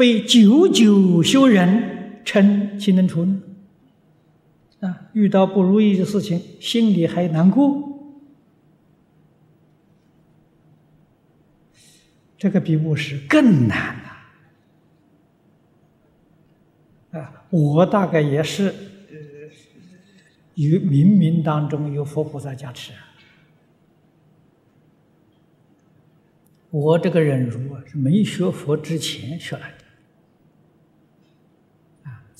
非久久修人，称其能除呢？啊，遇到不如意的事情，心里还难过，这个比务实更难！啊，我大概也是，呃，有冥冥当中有佛菩萨加持。我这个忍辱啊，是没学佛之前学来的。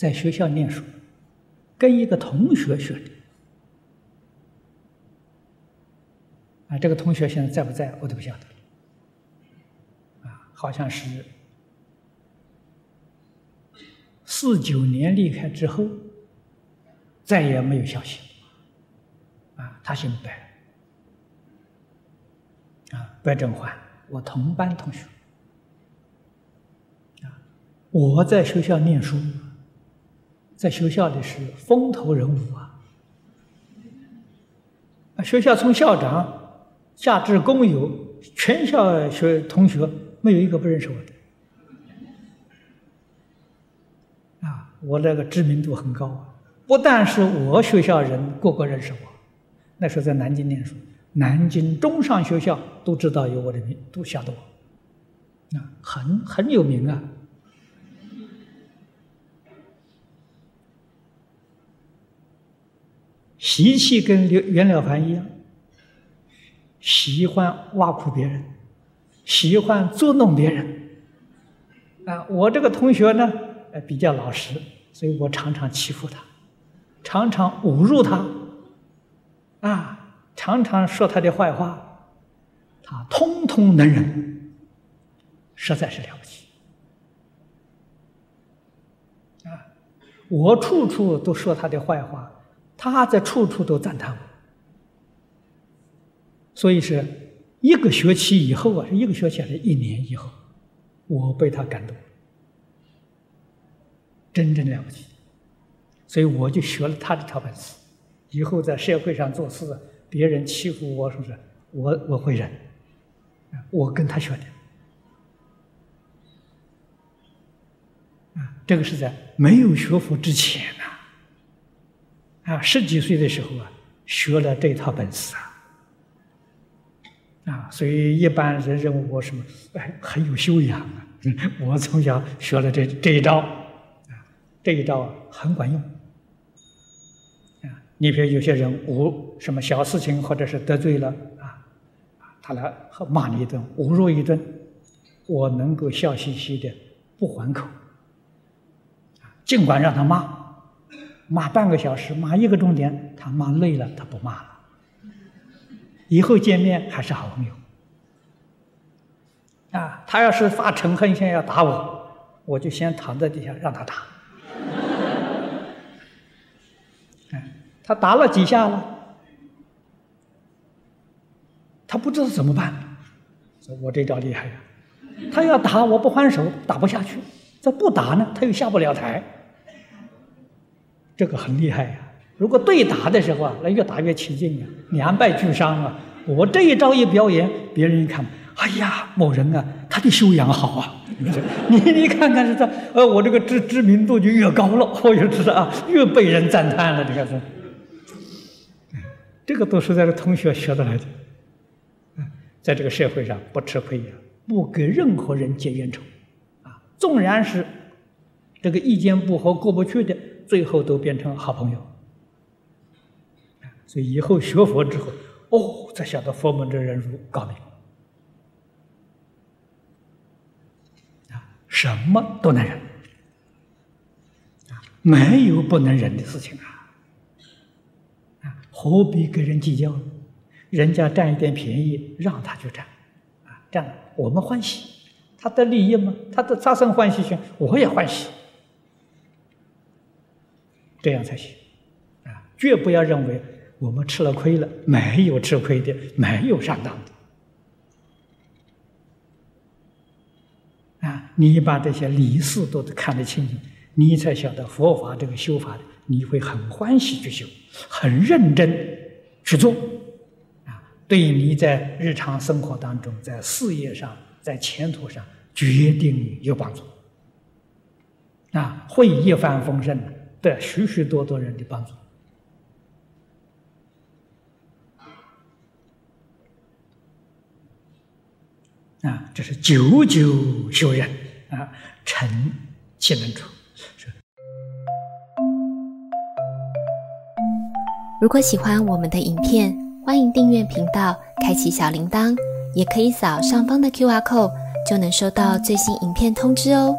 在学校念书，跟一个同学学的。啊，这个同学现在在不在，我都不晓得。啊，好像是四九年离开之后，再也没有消息。啊，他姓白。啊，白正焕。我同班同学啊，我在学校念书，在学校里是风头人物啊。学校从校长下至工友，全校学同学没有一个不认识我的。啊，我那个知名度很高啊，不但是我学校人个个认识我，那时候在南京念书。南京中上学校都知道有我的名，都晓得我，啊，很很有名啊。习气跟袁袁了凡一样，喜欢挖苦别人，喜欢捉弄别人。啊，我这个同学呢，呃，比较老实，所以我常常欺负他，常常侮辱他，啊。常常说他的坏话，他通通能忍，实在是了不起啊！我处处都说他的坏话，他在处处都赞叹我。所以是一个学期以后啊，是一个学期还是一年以后，我被他感动，真正了不起。所以我就学了他这套本事，以后在社会上做事。别人欺负我，是不是？我我会忍，我跟他学的。啊，这个是在没有学佛之前呐，啊，啊十几岁的时候啊，学了这套本事啊，啊，所以一般人认为我什么，哎，很有修养啊。我从小学了这这一招，啊，这一招很管用。啊你比如有些人无什么小事情，或者是得罪了啊，他来骂你一顿，侮辱一顿，我能够笑嘻嘻的不还口，尽管让他骂，骂半个小时，骂一个钟点，他骂累了，他不骂了，以后见面还是好朋友。啊，他要是发嗔恨心要打我，我就先躺在地下让他打。他打了几下了，他不知道怎么办。说我这招厉害呀！他要打我不还手，打不下去；这不打呢，他又下不了台。这个很厉害呀！如果对打的时候啊，那越打越起劲啊，两败俱伤啊。我这一招一表演，别人一看，哎呀，某人啊，他的修养好啊！你你看看是这，呃，我这个知知名度就越高了，我就知道啊，越被人赞叹了，这个是。这个都是在这同学学得来的，在这个社会上不吃亏呀，不跟任何人结冤仇，啊，纵然是这个意见不合过不去的，最后都变成好朋友。所以以后学佛之后，哦，才晓得佛门的人如高明，啊，什么都能忍，啊，没有不能忍的事情啊。何必跟人计较呢？人家占一点便宜，让他去占，啊，这样我们欢喜，他得利益吗？他的他生欢喜心，我也欢喜，这样才行，啊，绝不要认为我们吃了亏了，没有吃亏的，没有上当的，啊，你把这些理事都看得清楚，你才晓得佛法这个修法。你会很欢喜去修，很认真去做，啊，对你在日常生活当中、在事业上、在前途上，决定有帮助。啊，会一帆风顺的，得许许多多人的帮助。啊，这是久久修人啊，成其能处。如果喜欢我们的影片，欢迎订阅频道，开启小铃铛，也可以扫上方的 Q R code，就能收到最新影片通知哦。